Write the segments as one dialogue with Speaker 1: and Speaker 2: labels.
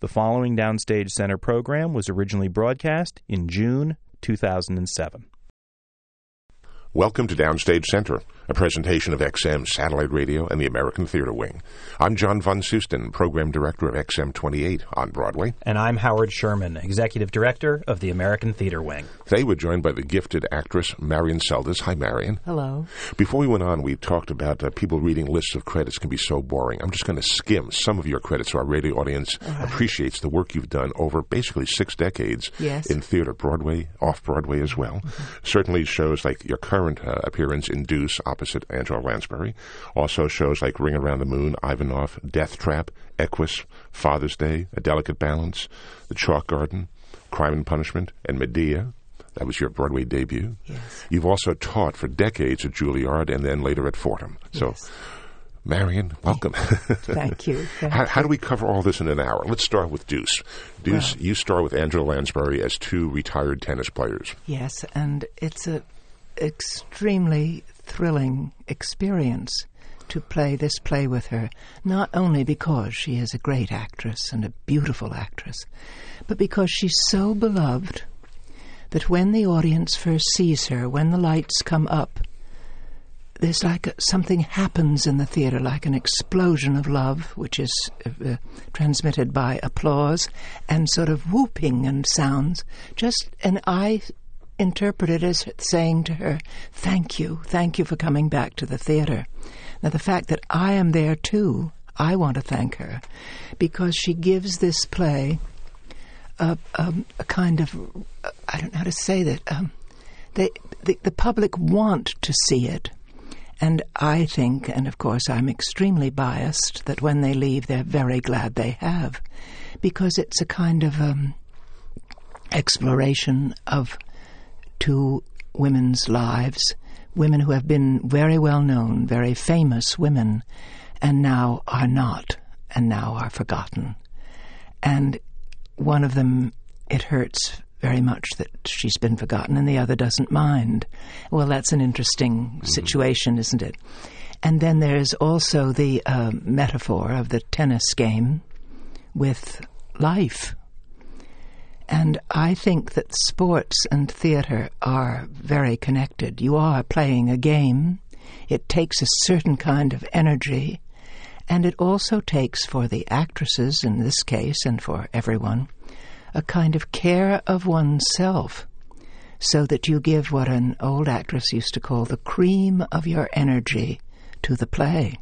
Speaker 1: The following Downstage Center program was originally broadcast in June 2007.
Speaker 2: Welcome to Downstage Center, a presentation of XM Satellite Radio and the American Theater Wing. I'm John Von Soosten, Program Director of XM 28 on Broadway.
Speaker 1: And I'm Howard Sherman, Executive Director of the American Theater Wing.
Speaker 2: Today we're joined by the gifted actress Marion Seldes. Hi, Marion.
Speaker 3: Hello.
Speaker 2: Before we went on, we talked about uh, people reading lists of credits can be so boring. I'm just going to skim some of your credits so our radio audience right. appreciates the work you've done over basically six decades
Speaker 3: yes.
Speaker 2: in theater, Broadway, off Broadway as well. Mm-hmm. Certainly shows like your current uh, appearance in Deuce opposite Angela Lansbury. Also shows like Ring Around the Moon, Ivanov, Death Trap, Equus, Father's Day, A Delicate Balance, The Chalk Garden, Crime and Punishment, and Medea. That was your Broadway debut.
Speaker 3: Yes.
Speaker 2: You've also taught for decades at Juilliard and then later at Fordham. So,
Speaker 3: yes.
Speaker 2: Marion, welcome.
Speaker 3: Thank you. Thank
Speaker 2: how, how, do we cover all this in an hour? Let's start with Deuce. Deuce, well, you start with Angela Lansbury as two retired tennis players.
Speaker 3: Yes, and it's a extremely thrilling experience to play this play with her, not only because she is a great actress and a beautiful actress, but because she's so beloved that when the audience first sees her, when the lights come up, there's like a, something happens in the theater, like an explosion of love, which is uh, transmitted by applause and sort of whooping and sounds. Just, and I interpret it as saying to her, Thank you, thank you for coming back to the theater. Now, the fact that I am there too, I want to thank her because she gives this play a, a, a kind of, I don't know how to say that. Um, they, the, the public want to see it. And I think, and of course I'm extremely biased, that when they leave, they're very glad they have, because it's a kind of um, exploration of two women's lives, women who have been very well known, very famous women, and now are not, and now are forgotten. And one of them, it hurts very much that she's been forgotten, and the other doesn't mind. Well, that's an interesting mm-hmm. situation, isn't it? And then there's also the uh, metaphor of the tennis game with life and I think that sports and theatre are very connected. You are playing a game. It takes a certain kind of energy. And it also takes for the actresses in this case and for everyone a kind of care of oneself so that you give what an old actress used to call the cream of your energy to the play.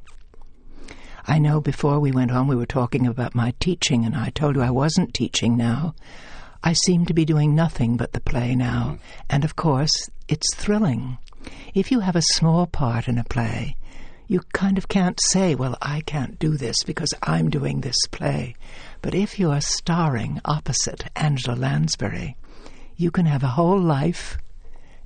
Speaker 3: I know before we went on we were talking about my teaching, and I told you I wasn't teaching now. I seem to be doing nothing but the play now. Mm. And of course, it's thrilling. If you have a small part in a play, you kind of can't say, well, I can't do this because I'm doing this play. But if you are starring opposite Angela Lansbury, you can have a whole life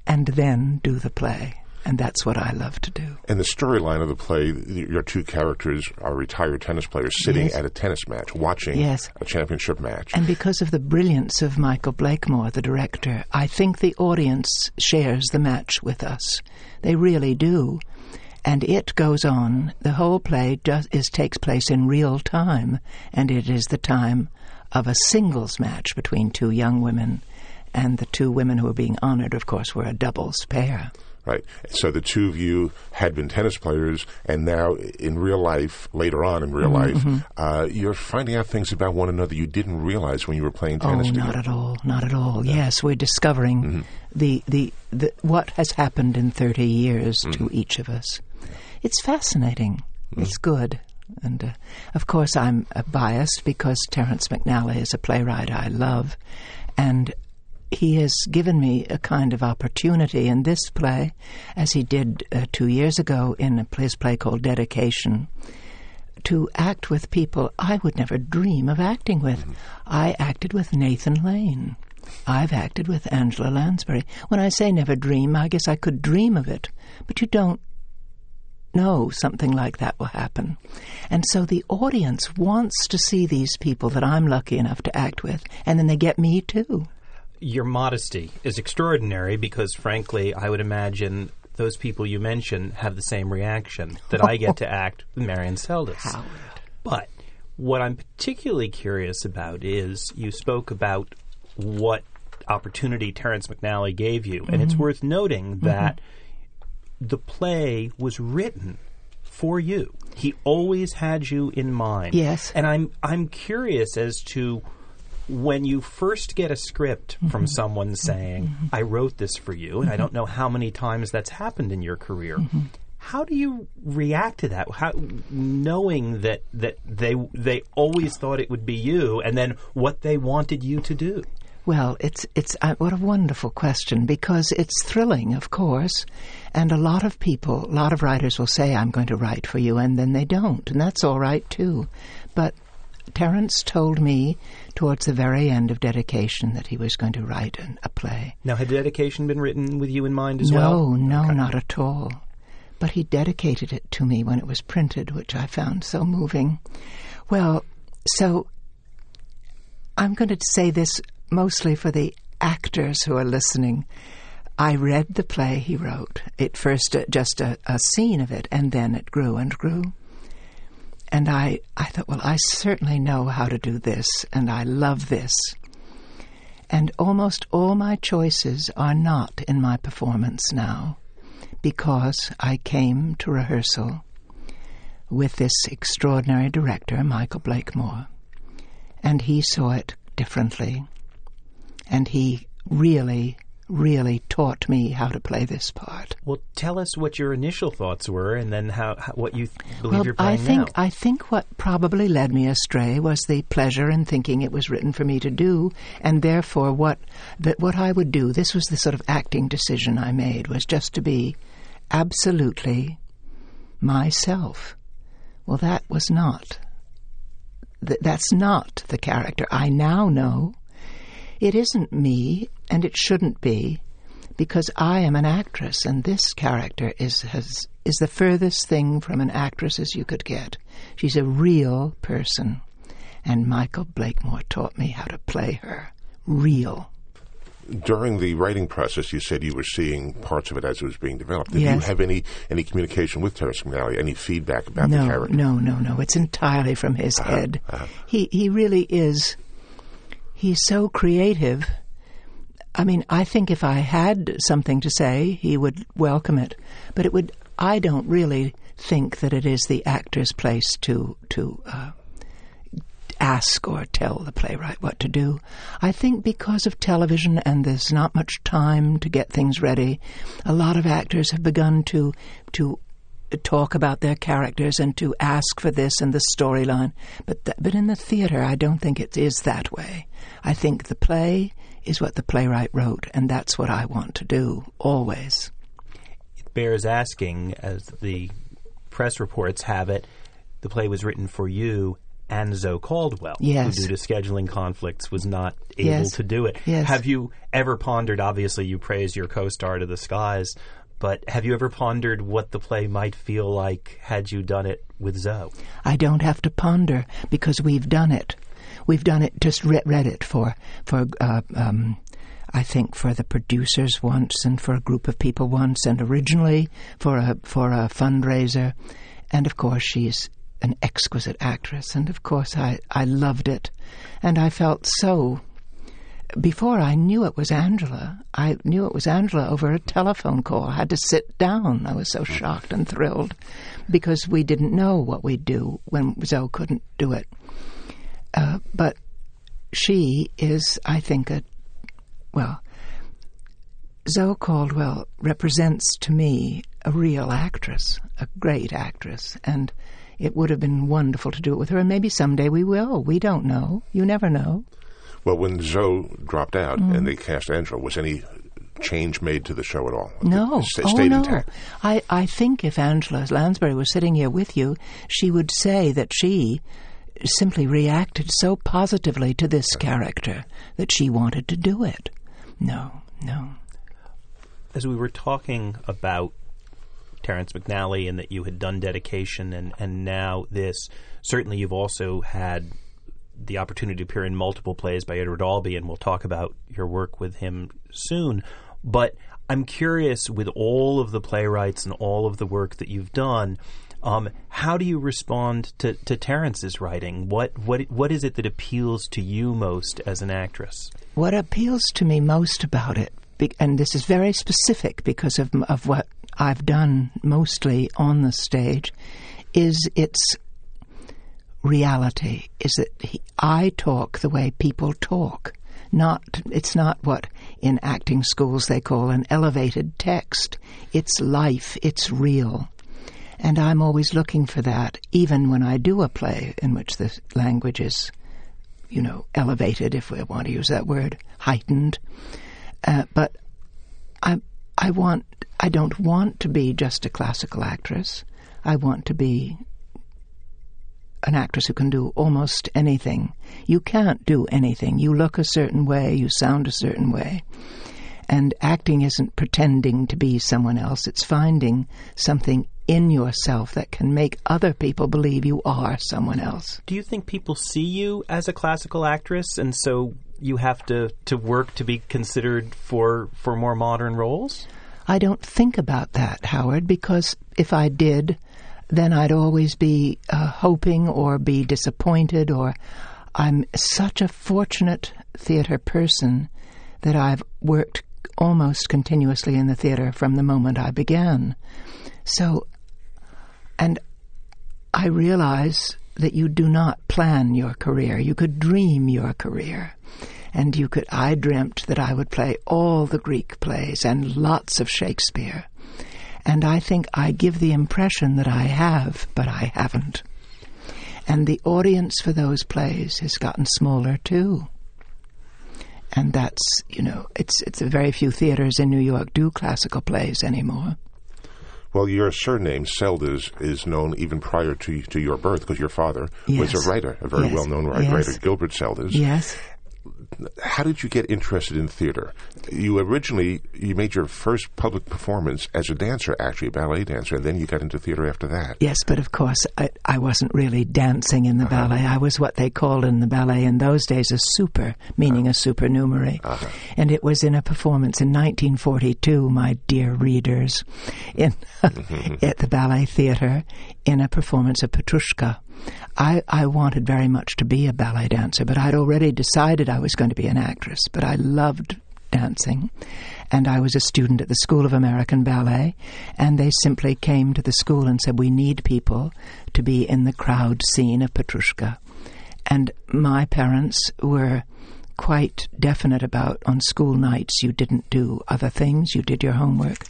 Speaker 3: and then do the play and that's what I love to do.
Speaker 2: And the storyline of the play, your two characters are retired tennis players sitting
Speaker 3: yes.
Speaker 2: at a tennis match, watching
Speaker 3: yes.
Speaker 2: a championship match.
Speaker 3: And because of the brilliance of Michael Blakemore, the director, I think the audience shares the match with us. They really do. And it goes on. The whole play does, is, takes place in real time, and it is the time of a singles match between two young women. And the two women who are being honored, of course, were a doubles pair.
Speaker 2: Right. So the two of you had been tennis players, and now in real life, later on in real
Speaker 3: mm-hmm.
Speaker 2: life,
Speaker 3: mm-hmm.
Speaker 2: uh, you're finding out things about one another you didn't realize when you were playing tennis.
Speaker 3: Oh,
Speaker 2: together.
Speaker 3: not at all, not at all. Yeah. Yes, we're discovering mm-hmm. the, the the what has happened in thirty years mm-hmm. to each of us. It's fascinating. Mm-hmm. It's good. And uh, of course, I'm uh, biased because Terrence McNally is a playwright I love, and he has given me a kind of opportunity in this play, as he did uh, two years ago in a his play called Dedication, to act with people I would never dream of acting with. Mm-hmm. I acted with Nathan Lane. I've acted with Angela Lansbury. When I say never dream, I guess I could dream of it, but you don't know something like that will happen. And so the audience wants to see these people that I'm lucky enough to act with, and then they get me too
Speaker 1: your modesty is extraordinary because, frankly, I would imagine those people you mention have the same reaction that I get to act with Marion Seldes.
Speaker 3: Howard.
Speaker 1: But What I'm particularly curious about is you spoke about what opportunity Terrence McNally gave you, and it's mm-hmm. worth noting mm-hmm. that the play was written for you. He always had you in mind.
Speaker 3: Yes.
Speaker 1: And I'm I'm curious as to when you first get a script from mm-hmm. someone mm-hmm. saying, mm-hmm. "I wrote this for you," and I don't know how many times that's happened in your career. How do you react to that? How, knowing that, that they they always thought it would be you, and then what they wanted you to do.
Speaker 3: Well, it's it's uh, what a wonderful question because it's thrilling, of course, and a lot of people, a lot of writers will say, "I'm going to write for you," and then they don't, and that's all right too. But Terrence told me towards the very end of dedication that he was going to write an, a play.
Speaker 1: Now, had dedication been written with you in mind as
Speaker 3: no,
Speaker 1: well?
Speaker 3: no, no, not at all. But he dedicated it to me when it was printed, which I found so moving. Well, so I'm going to say this mostly for the actors who are listening. I read the play he wrote. It first uh, just a, a scene of it, and then it grew and grew. And I, I thought, well, I certainly know how to do this, and I love this. And almost all my choices are not in my performance now because I came to rehearsal with this extraordinary director, Michael Blakemore, and he saw it differently. And he really, really taught me how to play this part.
Speaker 1: Well, tell us what your initial thoughts were, and then how, how what you th- believe
Speaker 3: Well,
Speaker 1: you're
Speaker 3: I
Speaker 1: playing
Speaker 3: think
Speaker 1: now.
Speaker 3: I think what probably led me astray was the pleasure in thinking it was written for me to do, and therefore what that what I would do. This was the sort of acting decision I made was just to be absolutely myself. Well, that was not. Th- that's not the character. I now know it isn't me, and it shouldn't be, because I am an actress, and this character is has is the furthest thing from an actress as you could get. She's a real person, and Michael Blakemore taught me how to play her real.
Speaker 2: During the writing process, you said you were seeing parts of it as it was being developed. Did you have any, any communication with Terrence McNally, any feedback about the character?
Speaker 3: no, no, no. It's entirely from his uh-huh, head. Uh-huh. He he really is. He's so creative. I mean, I think if I had something to say, he would welcome it. But it would. I don't really think that it is the actor's place to to uh, ask or tell the playwright what to do. I think because of television and there's not much time to get things ready, a lot of actors have begun to to talk about their characters and to ask for this and the storyline. But th- but in the theater, I don't think it is that way. I think the play is what the playwright wrote, and that's what I want to do always.
Speaker 1: It bears asking, as the press reports have it, the play was written for you and Zoe Caldwell,
Speaker 3: Yes.
Speaker 1: who due to scheduling conflicts was not able
Speaker 3: Yes.
Speaker 1: to do it.
Speaker 3: Yes.
Speaker 1: Have you ever pondered? Obviously, you praise your co-star to the skies, but have you ever pondered what the play might feel like had you done it with Zoe?
Speaker 3: I don't have to ponder because we've done it. We've done it. Just re- read it for for uh, um, I think for the producers once and for a group of people once, and originally for a for a fundraiser, and of course she's an exquisite actress, and of course I I loved it, and I felt so. Before I knew it was Angela, I knew it was Angela over a telephone call. I had to sit down. I was so shocked and thrilled because we didn't know what we'd do when Zoe couldn't do it. Uh, but she is, I think, a well. Zoe Caldwell represents to me a real actress, a great actress, and it would have been wonderful to do it with her. And maybe someday we will. We don't know. You never know.
Speaker 2: Well, when Zoe dropped out
Speaker 3: Mm.
Speaker 2: and they cast Angela, was any change made to the show at all?
Speaker 3: No.
Speaker 2: It sta-
Speaker 3: oh,
Speaker 2: stayed
Speaker 3: no.
Speaker 2: intact.
Speaker 3: I, I think if Angela Lansbury was sitting here with you, she would say that she simply reacted so positively to this character that she wanted to do it. No, no.
Speaker 1: as we were talking about Terrence McNally and that you had done dedication and, and now this, certainly you've also had the opportunity to appear in multiple plays by Edward Albee, and we'll talk about your work with him soon. But I'm curious, with all of the playwrights and all of the work that you've done, Um, how do you respond to, to Terrence's writing? What what what is it that appeals to you most as an actress?
Speaker 3: What appeals to me most about it, and this is very specific because of of what I've done mostly on the stage, is its reality. Is that he, I talk the way people talk. Not it's not what in acting schools they call an elevated text. It's life. It's real. And I'm always looking for that, even when I do a play in which the language is, you know, elevated, if we want to use that word, heightened. Uh, but I, I want, I don't want to be just a classical actress. I want to be an actress who can do almost anything. You can't do anything. You look a certain way, you sound a certain way. And acting isn't pretending to be someone else, it's finding something in yourself that can make other people believe you are someone else.
Speaker 1: Do you think people see you as a classical actress, and so you have to, to work to be considered for for more modern roles?
Speaker 3: I don't think about that, Howard, because if I did, then I'd always be uh, hoping or be disappointed, or I'm such a fortunate theater person that I've worked almost continuously in the theater from the moment I began. So, and I realize that you do not plan your career. You could dream your career. And you could, I dreamt that I would play all the Greek plays and lots of Shakespeare. And I think I give the impression that I have, but I haven't. And the audience for those plays has gotten smaller too. And that's, you know, it's, it's very few theaters in New York do classical plays anymore.
Speaker 2: Well, your surname Seldes is known even prior to to your birth because your father was a writer, a very
Speaker 3: Yes.
Speaker 2: well-known writer,
Speaker 3: Yes.
Speaker 2: writer, Gilbert Seldes.
Speaker 3: Yes.
Speaker 2: How did you get interested in theater? You originally you made your first public performance as a dancer, actually a ballet dancer, and then you got into theater after that.
Speaker 3: Yes, but of course, I, I wasn't really dancing in the uh-huh. ballet. I was what they called in the ballet in those days a super, meaning a uh-huh. supernumerary. Uh-huh. And it was in a performance in 1942, my dear readers, in mm-hmm. at the Ballet Theatre in a performance of Petrushka. I, I wanted very much to be a ballet dancer, but I'd already decided I was going to be an actress. But I loved dancing, and I was a student at the School of American Ballet, and they simply came to the school and said, We need people to be in the crowd scene of Petrushka. And my parents were quite definite about on school nights you didn't do other things, you did your homework.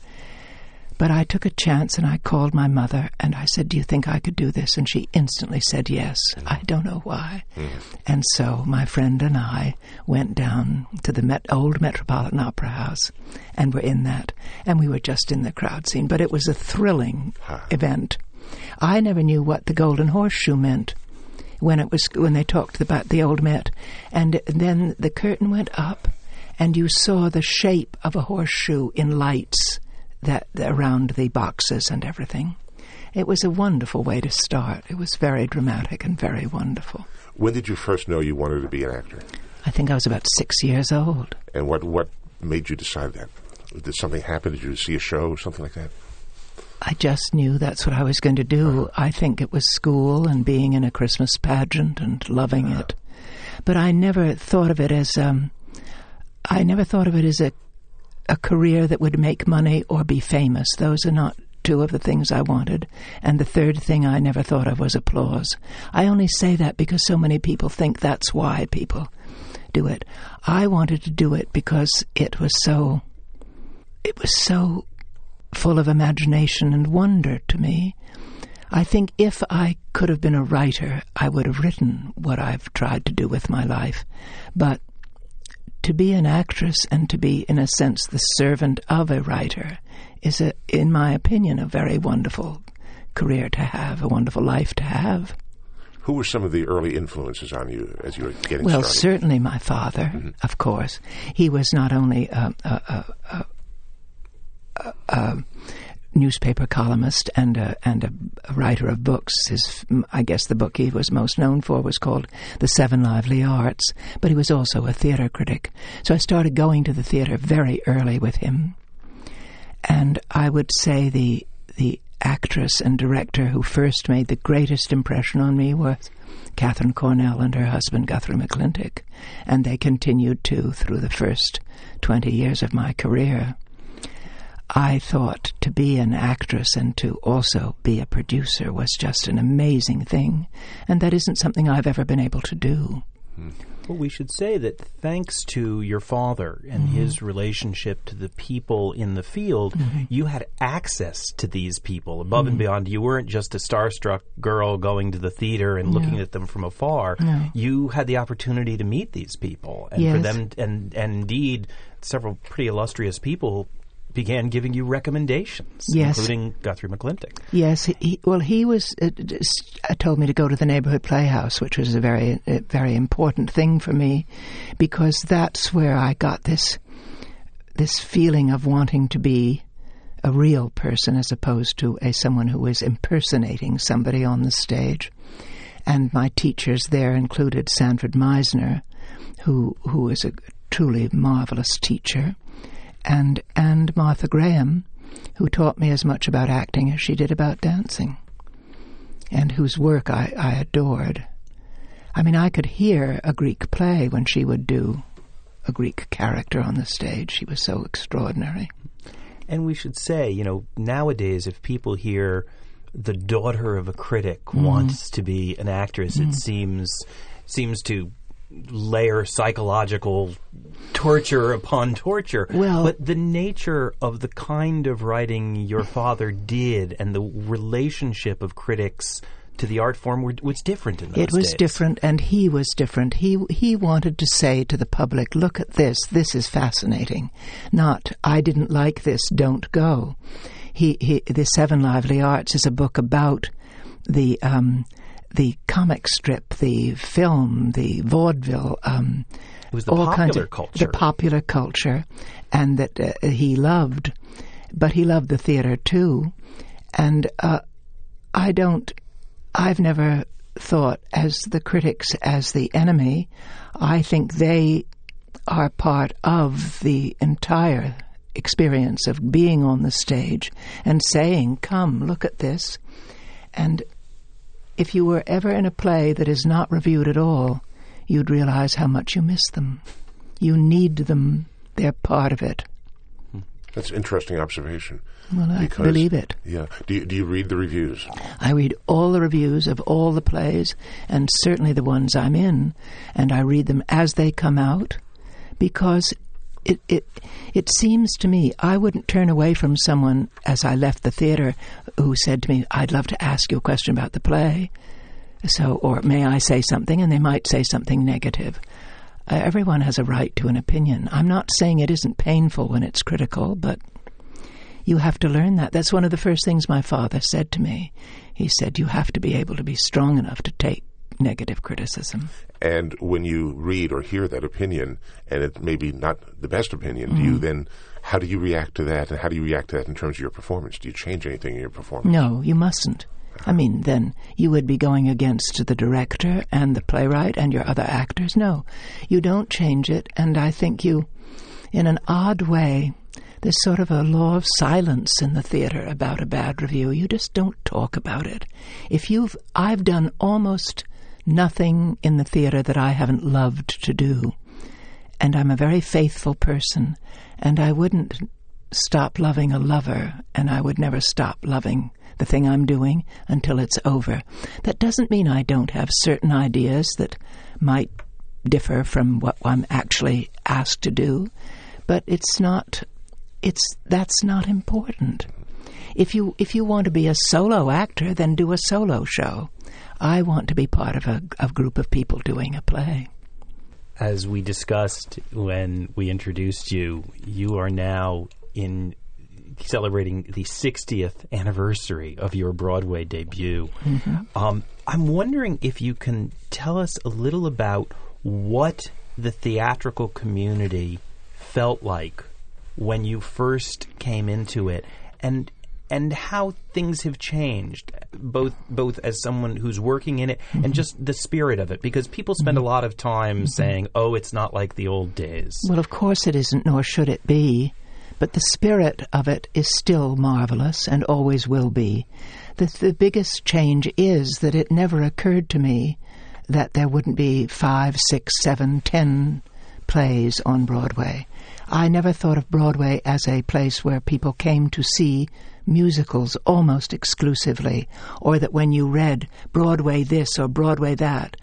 Speaker 3: But I took a chance and I called my mother and I said, Do you think I could do this? And she instantly said yes. I don't know why. Mm. And so my friend and I went down to the Met- old Metropolitan Opera House and were in that. And we were just in the crowd scene. But it was a thrilling event. I never knew what the Golden Horseshoe meant when it was when they talked about the old Met, and then the curtain went up, and you saw the shape of a horseshoe in lights that around the boxes and everything. It was a wonderful way to start. It was very dramatic and very wonderful.
Speaker 2: When did you first know you wanted to be an actor?
Speaker 3: I think I was about six years old.
Speaker 2: And what what made you decide that? Did something happen? Did you see a show or something like that?
Speaker 3: I just knew that's what I was going to do. I think it was school and being in a Christmas pageant and loving it. But I never thought of it as um, I never thought of it as a a career that would make money or be famous. Those are not two of the things I wanted. And the third thing I never thought of was applause. I only say that because so many people think that's why people do it. I wanted to do it because it was so it was so full of imagination and wonder to me. I think if I could have been a writer, I would have written what I've tried to do with my life. But to be an actress and to be, in a sense, the servant of a writer is, a, in my opinion, a very wonderful career to have, a wonderful life to have.
Speaker 2: Who were some of the early influences on you as you were getting
Speaker 3: Well,
Speaker 2: started?
Speaker 3: Well, certainly my father, mm-hmm. of course. He was not only a, a, a, a, a, a newspaper columnist and a, and a, a writer of books. His, I guess the book he was most known for was called The Seven Lively Arts, but he was also a theater critic. So I started going to the theater very early with him. And I would say the the actress and director who first made the greatest impression on me was Katharine Cornell and her husband Guthrie McClintic, and they continued to through the first 20 years of my career. I thought to be an actress and to also be a producer was just an amazing thing, and that isn't something I've ever been able to do.
Speaker 1: Well, we should say that thanks to your father and
Speaker 3: Mm-hmm.
Speaker 1: his relationship to the people in the field, you had access to these people above
Speaker 3: Mm-hmm.
Speaker 1: and beyond. You weren't just a starstruck girl going to the theater and looking at them from afar.
Speaker 3: No.
Speaker 1: You had the opportunity to meet these people, and for them, and and indeed, several pretty illustrious people began giving you recommendations,
Speaker 3: Yes.
Speaker 1: including Guthrie McClintic.
Speaker 3: Yes, he, well, he was uh, uh, told me to go to the neighborhood playhouse, which was a very, a very important thing for me, because that's where I got this, this feeling of wanting to be a real person as opposed to a someone who is impersonating somebody on the stage. And my teachers there included Sanford Meisner, who who is a truly marvelous teacher, and and Martha Graham, who taught me as much about acting as she did about dancing, and whose work I, I adored. I mean, I could hear a Greek play when she would do a Greek character on the stage. She was so extraordinary.
Speaker 1: And we should say, you know, nowadays, if people hear the daughter of a critic
Speaker 3: Mm-hmm.
Speaker 1: wants to be an actress, it seems seems to layer psychological torture upon torture.
Speaker 3: Well-
Speaker 1: but the nature of the kind of writing your father did and the relationship of critics to the art form were, was different in those
Speaker 3: It was
Speaker 1: days.
Speaker 3: different, and he was different. He he wanted to say to the public, "Look at this. This is fascinating." Not, "I didn't like this. Don't go." He, he the Seven Lively Arts is a book about the um, the comic strip, the film, the vaudeville. Um,
Speaker 1: It was the
Speaker 3: all kinds of,
Speaker 1: culture.
Speaker 3: The popular culture, and that uh, he loved, but he loved the theater too. And uh, I don't, I've never thought as the critics as the enemy. I think they are part of the entire experience of being on the stage and saying, Come, look at this. And if you were ever in a play that is not reviewed at all, you'd realize how much you miss them. You need them, they're part of it. Hmm.
Speaker 2: That's an interesting observation.
Speaker 3: Well, I
Speaker 2: Because-
Speaker 3: believe it.
Speaker 2: Yeah. Do you, do you read the reviews?
Speaker 3: I read all the reviews of all the plays, and certainly the ones I'm in, and I read them as they come out, because it it it seems to me I wouldn't turn away from someone as I left the theater who said to me, "I'd love to ask you a question about the play." So, or may I say something? And they might say something negative. Uh, everyone has a right to an opinion. I'm not saying it isn't painful when it's critical, but you have to learn that. That's one of the first things my father said to me. He said, You have to be able to be strong enough to take negative criticism.
Speaker 2: And when you read or hear that opinion, and it may be not the best opinion, do you mm-hmm. then, how do you react to that? And how do you react to that in terms of your performance? Do you change anything in your performance?
Speaker 3: No, you mustn't. I mean, then you would be going against the director and the playwright and your other actors. No, you don't change it. And I think you, in an odd way, there's sort of a law of silence in the theater about a bad review. You just don't talk about it. If you've, I've done almost nothing in the theater that I haven't loved to do. And I'm a very faithful person. And I wouldn't stop loving a lover, and I would never stop loving the thing I'm doing until it's over. That doesn't mean I don't have certain ideas that might differ from what I'm actually asked to do, but it's not it's that's not important. If you if you want to be a solo actor, then do a solo show. I want to be part of a, a group of people doing a play.
Speaker 1: As we discussed when we introduced you, you are now in celebrating the 60th anniversary of your Broadway debut. Um, I'm wondering if you can tell us a little about what the theatrical community felt like when you first came into it, and and how things have changed, both both as someone who's working in it and mm-hmm. just the spirit of it, because people spend a mm-hmm. lot of time mm-hmm. saying, "Oh, it's not like the old days."
Speaker 3: Well, of course it isn't, nor should it be. but the spirit of it is still marvelous and always will be. The, the biggest change is that it never occurred to me that there wouldn't be five, six, seven, ten plays on Broadway. I never thought of Broadway as a place where people came to see musicals almost exclusively, or that when you read Broadway this or Broadway that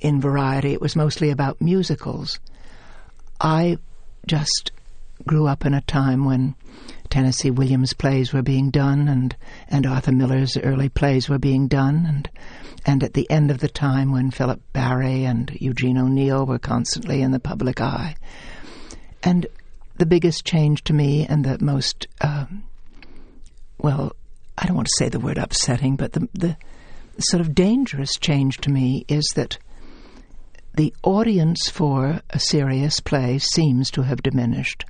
Speaker 3: in Variety, it was mostly about musicals. I just grew up in a time when Tennessee Williams plays were being done and, and Arthur Miller's early plays were being done and and at the end of the time when Philip Barry and Eugene O'Neill were constantly in the public eye. And the biggest change to me and the most um, well, I don't want to say the word upsetting, but the, the sort of dangerous change to me is that the audience for a serious play seems to have diminished.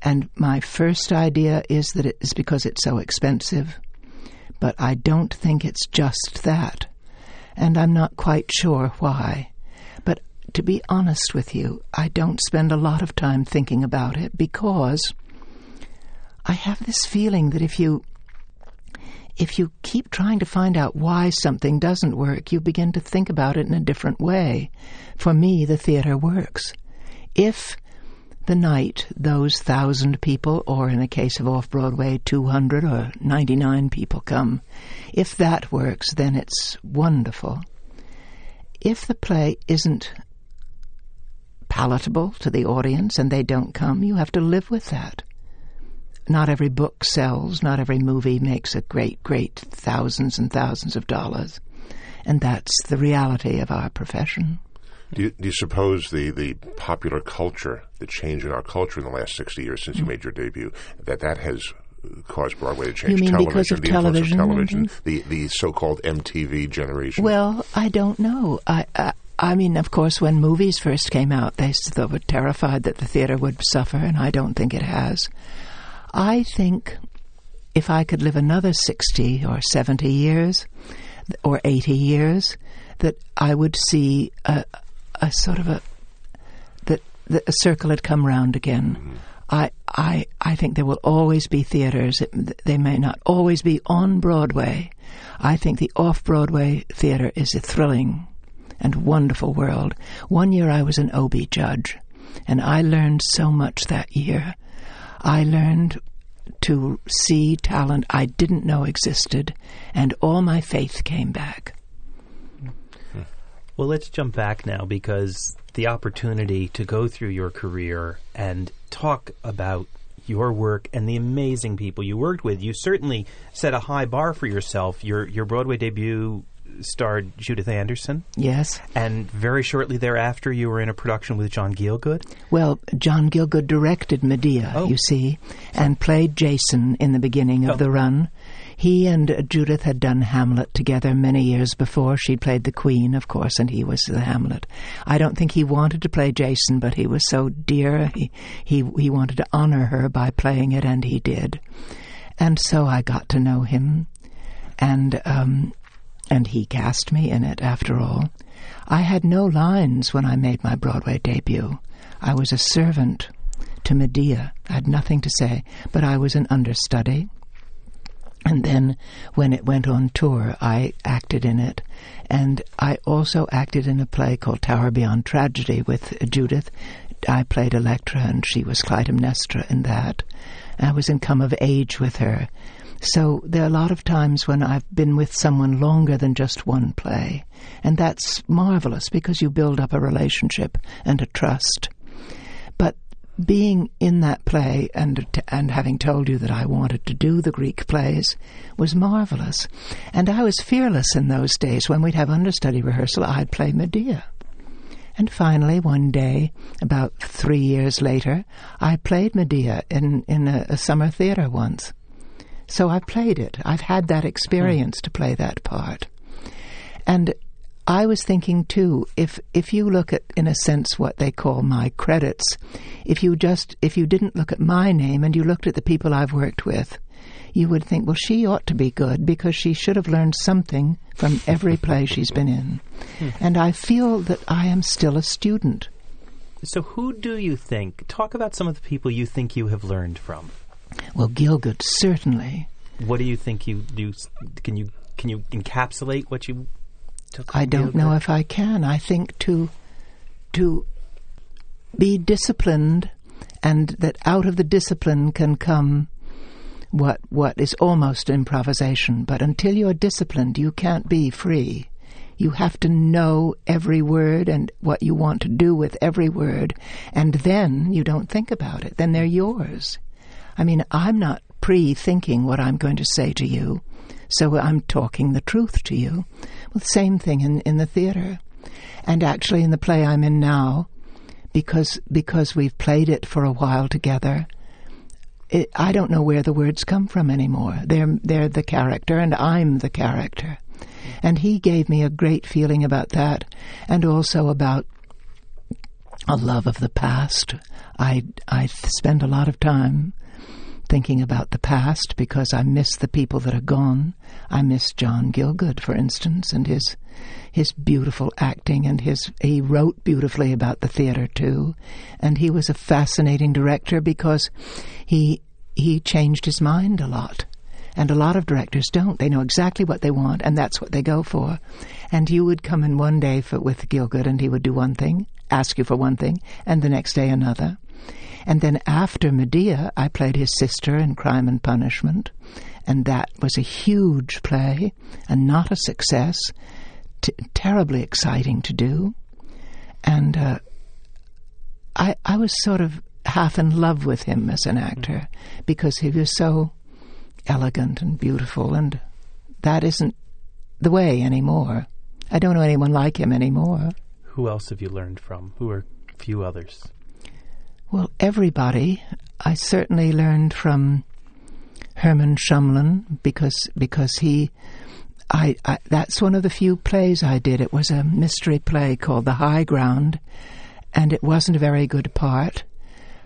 Speaker 3: And my first idea is that it is because it's so expensive. But I don't think it's just that. And I'm not quite sure why. But to be honest with you, I don't spend a lot of time thinking about it because I have this feeling that if you if you keep trying to find out why something doesn't work, you begin to think about it in a different way. For me, the theater works. If the night those thousand people, or in the case of off Broadway, 200 or 99 people come, if that works, then it's wonderful. If the play isn't palatable to the audience and they don't come, you have to live with that not every book sells, not every movie makes a great, great thousands and thousands of dollars. And that's the reality of our profession.
Speaker 2: Do you, do you suppose the, the popular culture, the change in our culture in the last 60 years since mm. you made your debut, that that has caused Broadway to change
Speaker 3: you mean
Speaker 2: television,
Speaker 3: because of
Speaker 2: the
Speaker 3: television,
Speaker 2: of television,
Speaker 3: mm-hmm.
Speaker 2: the, the so-called MTV generation?
Speaker 3: Well, I don't know. I, I, I mean, of course, when movies first came out, they, they were terrified that the theater would suffer, and I don't think it has. I think if I could live another 60 or 70 years or 80 years, that I would see a, a sort of a that, that a circle had come round again. Mm-hmm. I, I, I think there will always be theaters. They may not always be on Broadway. I think the off Broadway theater is a thrilling and wonderful world. One year I was an Obie judge, and I learned so much that year. I learned to see talent I didn't know existed, and all my faith came back.
Speaker 1: Well, let's jump back now because the opportunity to go through your career and talk about your work and the amazing people you worked with. You certainly set a high bar for yourself. Your your Broadway debut starred Judith Anderson.
Speaker 3: Yes.
Speaker 1: And very shortly thereafter, you were in a production with John Gielgud.
Speaker 3: Well, John Gielgud directed Medea, oh. you see, and played Jason in the beginning of oh. the run. He and Judith had done Hamlet together many years before. She played the Queen, of course, and he was the Hamlet. I don't think he wanted to play Jason, but he was so dear. He, he, he wanted to honor her by playing it, and he did. And so I got to know him. And um, and he cast me in it after all. I had no lines when I made my Broadway debut. I was a servant to Medea. I had nothing to say, but I was an understudy. And then when it went on tour, I acted in it. And I also acted in a play called Tower Beyond Tragedy with Judith. I played Electra, and she was Clytemnestra in that. I was in Come of Age with her. So there are a lot of times when I've been with someone longer than just one play. And that's marvelous because you build up a relationship and a trust. But being in that play and and having told you that I wanted to do the Greek plays was marvelous. And I was fearless in those days. When we'd have understudy rehearsal, I'd play Medea. And finally, one day, about three years later, I played Medea in, in a, a summer theater once. So I played it. I've had that experience mm. to play that part. And I was thinking too, if if you look at in a sense what they call my credits, if you just if you didn't look at my name and you looked at the people I've worked with, you would think, well, she ought to be good because she should have learned something from every play she's been in. Hmm. And I feel that I am still a student.
Speaker 1: So, who do you think? Talk about some of the people you think you have learned from.
Speaker 3: Well, Gielgud certainly.
Speaker 1: What do you think you do? Can you can you encapsulate what you took?
Speaker 3: I don't
Speaker 1: Gielgud?
Speaker 3: know if I can. I think to to be disciplined, and that out of the discipline can come what what is almost improvisation. But until you're disciplined, you can't be free. You have to know every word and what you want to do with every word, and then you don't think about it. Then they're yours. I mean, I'm not pre thinking what I'm going to say to you, so I'm talking the truth to you. Well, the same thing in, in the theater. And actually, in the play I'm in now, because, because we've played it for a while together, it, I don't know where the words come from anymore. They're, they're the character, and I'm the character. And he gave me a great feeling about that, and also about a love of the past. I, I spend a lot of time thinking about the past because I miss the people that are gone. I miss John Gielgud, for instance, and his his beautiful acting and his he wrote beautifully about the theater too. And he was a fascinating director because he he changed his mind a lot. And a lot of directors don't. They know exactly what they want, and that's what they go for. And you would come in one day for, with Gielgud, and he would do one thing, ask you for one thing, and the next day another. And then after Medea, I played his sister in Crime and Punishment, and that was a huge play and not a success. T- terribly exciting to do, and uh, I I was sort of half in love with him as an actor because he was so elegant and beautiful, and that isn't the way anymore. I don't know anyone like him anymore.
Speaker 1: Who else have you learned from? Who are a few others?
Speaker 3: Well, everybody. I certainly learned from Herman Shumlin because because he, I, I that's one of the few plays I did. It was a mystery play called The High Ground, and it wasn't a very good part.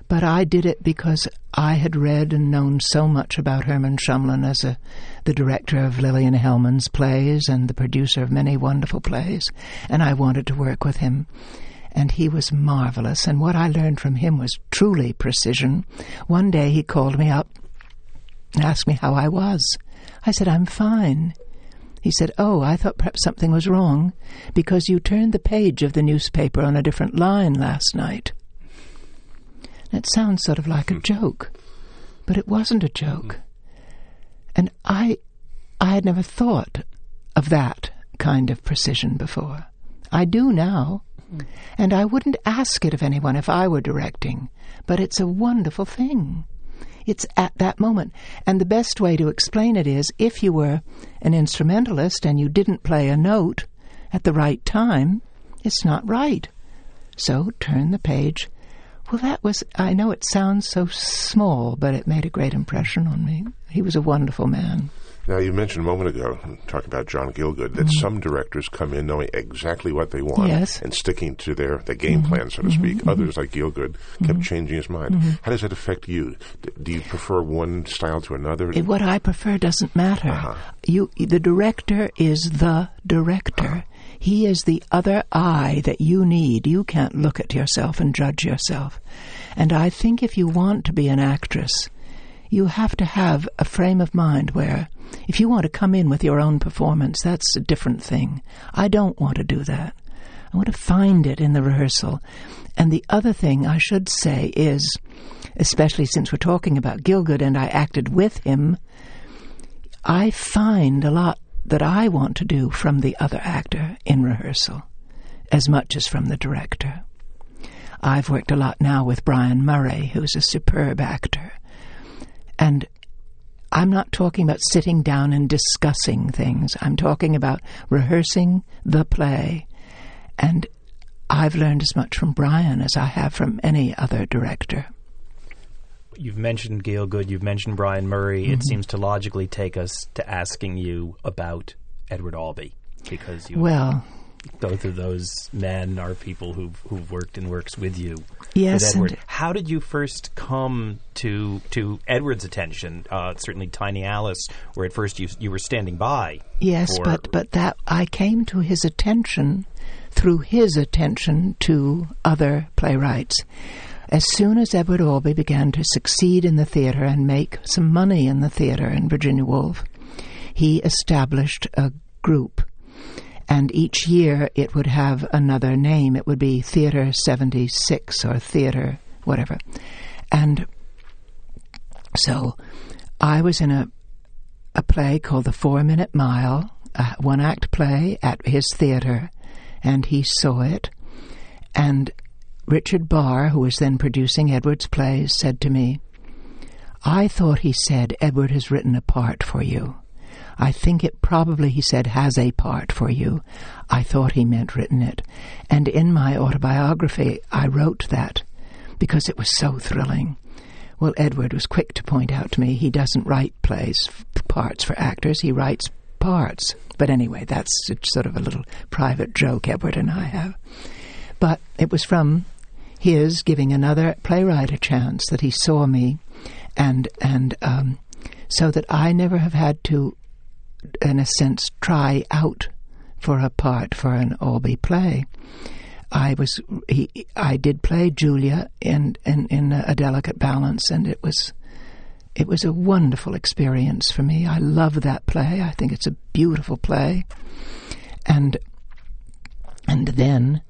Speaker 3: But I did it because I had read and known so much about Herman Shumlin as a, the director of Lillian Hellman's plays and the producer of many wonderful plays, and I wanted to work with him and he was marvelous. And what I learned from him was truly precision. One day he called me up and asked me how I was. I said, I'm fine. He said, Oh, I thought perhaps something was wrong because you turned the page of the newspaper on a different line last night. It sounds sort of like a hmm. joke, but it wasn't a joke. Hmm. And I, I had never thought of that kind of precision before. I do now. Mm. And I wouldn't ask it of anyone if I were directing, but it's a wonderful thing. It's at that moment. And the best way to explain it is if you were an instrumentalist and you didn't play a note at the right time, it's not right. So turn the page. Well, that was, I know it sounds so small, but it made a great impression on me. He was a wonderful man.
Speaker 2: Now, you mentioned a moment ago, talking about John Gielgud, that mm-hmm. some directors come in knowing exactly what they want
Speaker 3: Yes.
Speaker 2: and sticking to their, their game mm-hmm. plan, so to speak. Mm-hmm. Others, like Gielgud, kept changing his mind. How does that affect you? D- do you prefer one style to another?
Speaker 3: It- what I prefer doesn't matter. Uh-huh. You, the director is the director. Uh-huh. He is the other eye that you need. You can't look at yourself and judge yourself. And I think if you want to be an actress, you have to have a frame of mind where if you want to come in with your own performance, that's a different thing. I don't want to do that. I want to find it in the rehearsal. And the other thing I should say is, especially since we're talking about Gielgud and I acted with him, I find a lot that I want to do from the other actor in rehearsal, as much as from the director. I've worked a lot now with Brian Murray, who's a superb actor. And I'm not talking about sitting down and discussing things. I'm talking about rehearsing the play. And I've learned as much from Brian as I have from any other director.
Speaker 1: You've mentioned Gielgud. You've mentioned Brian Murray.
Speaker 3: Mm-hmm.
Speaker 1: It seems to logically take us to asking you about Edward Albee because you
Speaker 3: Well,
Speaker 1: both of those men are people who've who've worked and works with you.
Speaker 3: Yes,
Speaker 1: with Edward. How did you first come to to Edward's attention? Uh, certainly, Tiny Alice, where at first you you were standing by.
Speaker 3: Yes, but but that I came to his attention through his attention to other playwrights. as soon as Edward Albee began to succeed in the theatre and make some money in the theatre in Virginia Woolf, he established a group. And each year it would have another name. It would be Theatre 76 or Theatre whatever. And so I was in a, a play called The Four Minute Mile, a one act play at his theatre, and he saw it. And Richard Barr, who was then producing Edward's plays, said to me, I thought he said, Edward has written a part for you. I think it probably, he said, has a part for you. I thought he meant written it. And in my autobiography, I wrote that because it was so thrilling. Well, Edward was quick to point out to me he doesn't write plays, parts for actors, he writes parts. But anyway, that's sort of a little private joke Edward and I have. But it was from his giving another playwright a chance that he saw me, and and um, so that I never have had to, in a sense, try out for a part for an Albee play. I was he, I did play Julia in, in in a delicate balance, and it was it was a wonderful experience for me. I love that play. I think it's a beautiful play, and and then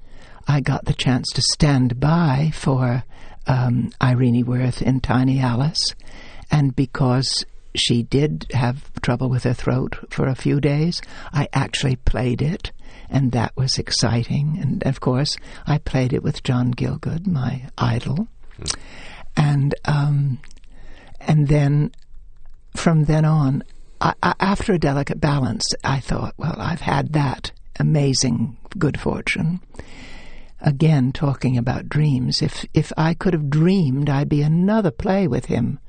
Speaker 3: I got the chance to stand by for um, Irene Worth in Tiny Alice, and because she did have trouble with her throat for a few days, I actually played it, and that was exciting. And of course, I played it with John Gielgud, my idol, and um, and then from then on, I, I, after a delicate balance, I thought, well, I've had that amazing good fortune again talking about dreams. If if I could have dreamed I'd be another play with him,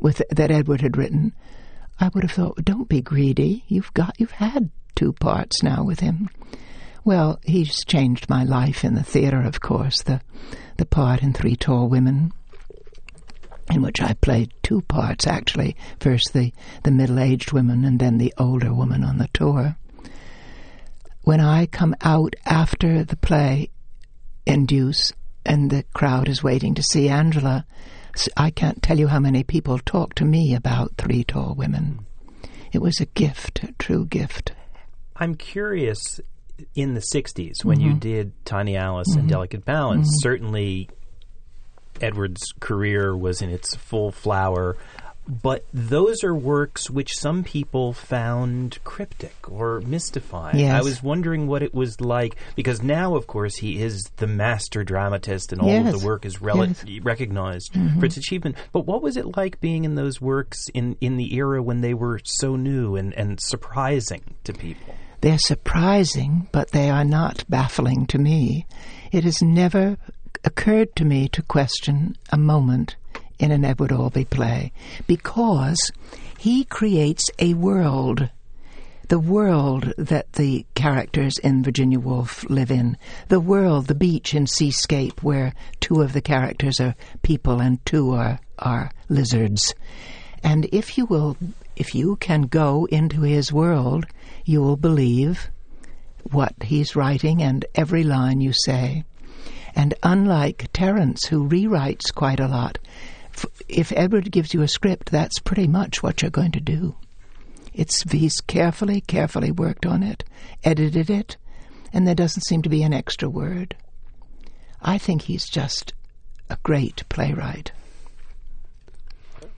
Speaker 3: with that Edward had written, I would have thought, don't be greedy. You've got you've had two parts now with him. Well, he's changed my life in the theatre, of course. The the part in Three Tall Women, in which I played two parts actually. First the the middle aged woman, and then the older woman on the tour. When I come out after the play, in Deuce, and the crowd is waiting to see Angela. I can't tell you how many people talk to me about Three Tall Women. It was a gift, a true gift.
Speaker 1: I'm curious in the 60s when mm-hmm. you did Tiny Alice mm-hmm. and Delicate Balance, mm-hmm. certainly Edward's career was in its full flower. But those are works which some people found cryptic or mystifying.
Speaker 3: Yes.
Speaker 1: I was wondering what it was like because now, of course, he is the master dramatist, and all
Speaker 3: yes.
Speaker 1: of the work is rel- yes. recognized mm-hmm. for its achievement. But what was it like being in those works in, in the era when they were so new and, and surprising to people?
Speaker 3: They're surprising, but they are not baffling to me. It has never occurred to me to question a moment in an Edward Albee play because he creates a world. The world that the characters in Virginia Woolf live in. The world, the beach and Seascape, where two of the characters are people and two are, are lizards. And if you will, if you can go into his world, you will believe what he's writing and every line you say. And unlike Terrence, who rewrites quite a lot, if Edward gives you a script, that's pretty much what you're going to do. It's he's carefully, carefully worked on it, edited it, and there doesn't seem to be an extra word. I think he's just a great playwright.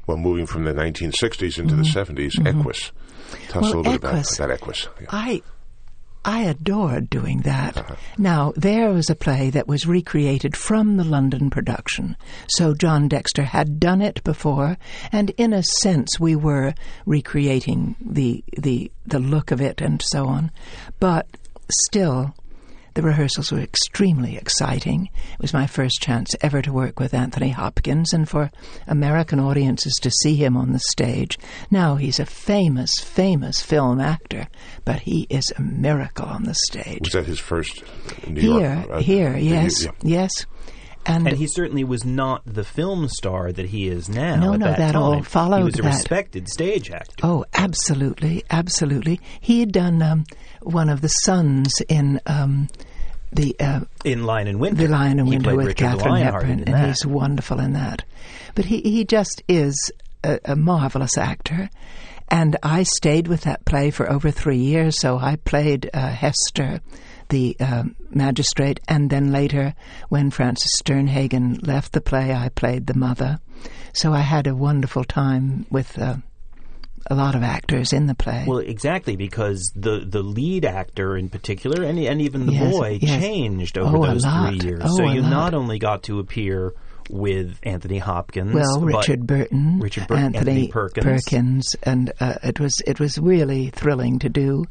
Speaker 2: Well, moving from the 1960s into mm-hmm. the 70s, mm-hmm. Equus. Tell
Speaker 3: well,
Speaker 2: us a little
Speaker 3: Equus,
Speaker 2: bit about that Equus.
Speaker 3: Yeah. I I adored doing that. Uh-huh. Now, there was a play that was recreated from the London production. So John Dexter had done it before, and in a sense we were recreating the the the look of it and so on. But still the rehearsals were extremely exciting. It was my first chance ever to work with Anthony Hopkins and for American audiences to see him on the stage. Now he's a famous, famous film actor, but he is a miracle on the stage.
Speaker 2: Was that his first New
Speaker 3: here,
Speaker 2: York? Uh,
Speaker 3: here, yes,
Speaker 2: yeah.
Speaker 3: yes.
Speaker 1: And, and, he certainly was not the film star that he is now.
Speaker 3: No, no,
Speaker 1: that,
Speaker 3: that all followed.
Speaker 1: He was a
Speaker 3: that.
Speaker 1: respected stage actor.
Speaker 3: Oh, absolutely, absolutely. He had done um, one of the sons in um, the uh,
Speaker 1: in Lion in Winter.
Speaker 3: The Lion and
Speaker 1: he
Speaker 3: Winter with
Speaker 1: Richard
Speaker 3: Catherine Hepburn, and he's wonderful in that. But he he just is a, a marvelous actor. And I stayed with that play for over three years. So I played uh, Hester, the um, magistrate, and then later, when Frances Sternhagen left the play, I played the mother. So I had a wonderful time with uh, a lot of actors in the play.
Speaker 1: Well, exactly because the the lead actor in particular, and and even the
Speaker 3: Yes,
Speaker 1: boy,
Speaker 3: yes.
Speaker 1: changed over
Speaker 3: Oh,
Speaker 1: those three years.
Speaker 3: Oh,
Speaker 1: so you
Speaker 3: lot.
Speaker 1: not only got to appear with Anthony Hopkins,
Speaker 3: well, Richard Burton,
Speaker 1: Richard
Speaker 3: Anthony,
Speaker 1: Anthony Perkins.
Speaker 3: and uh, it was it was really thrilling to do,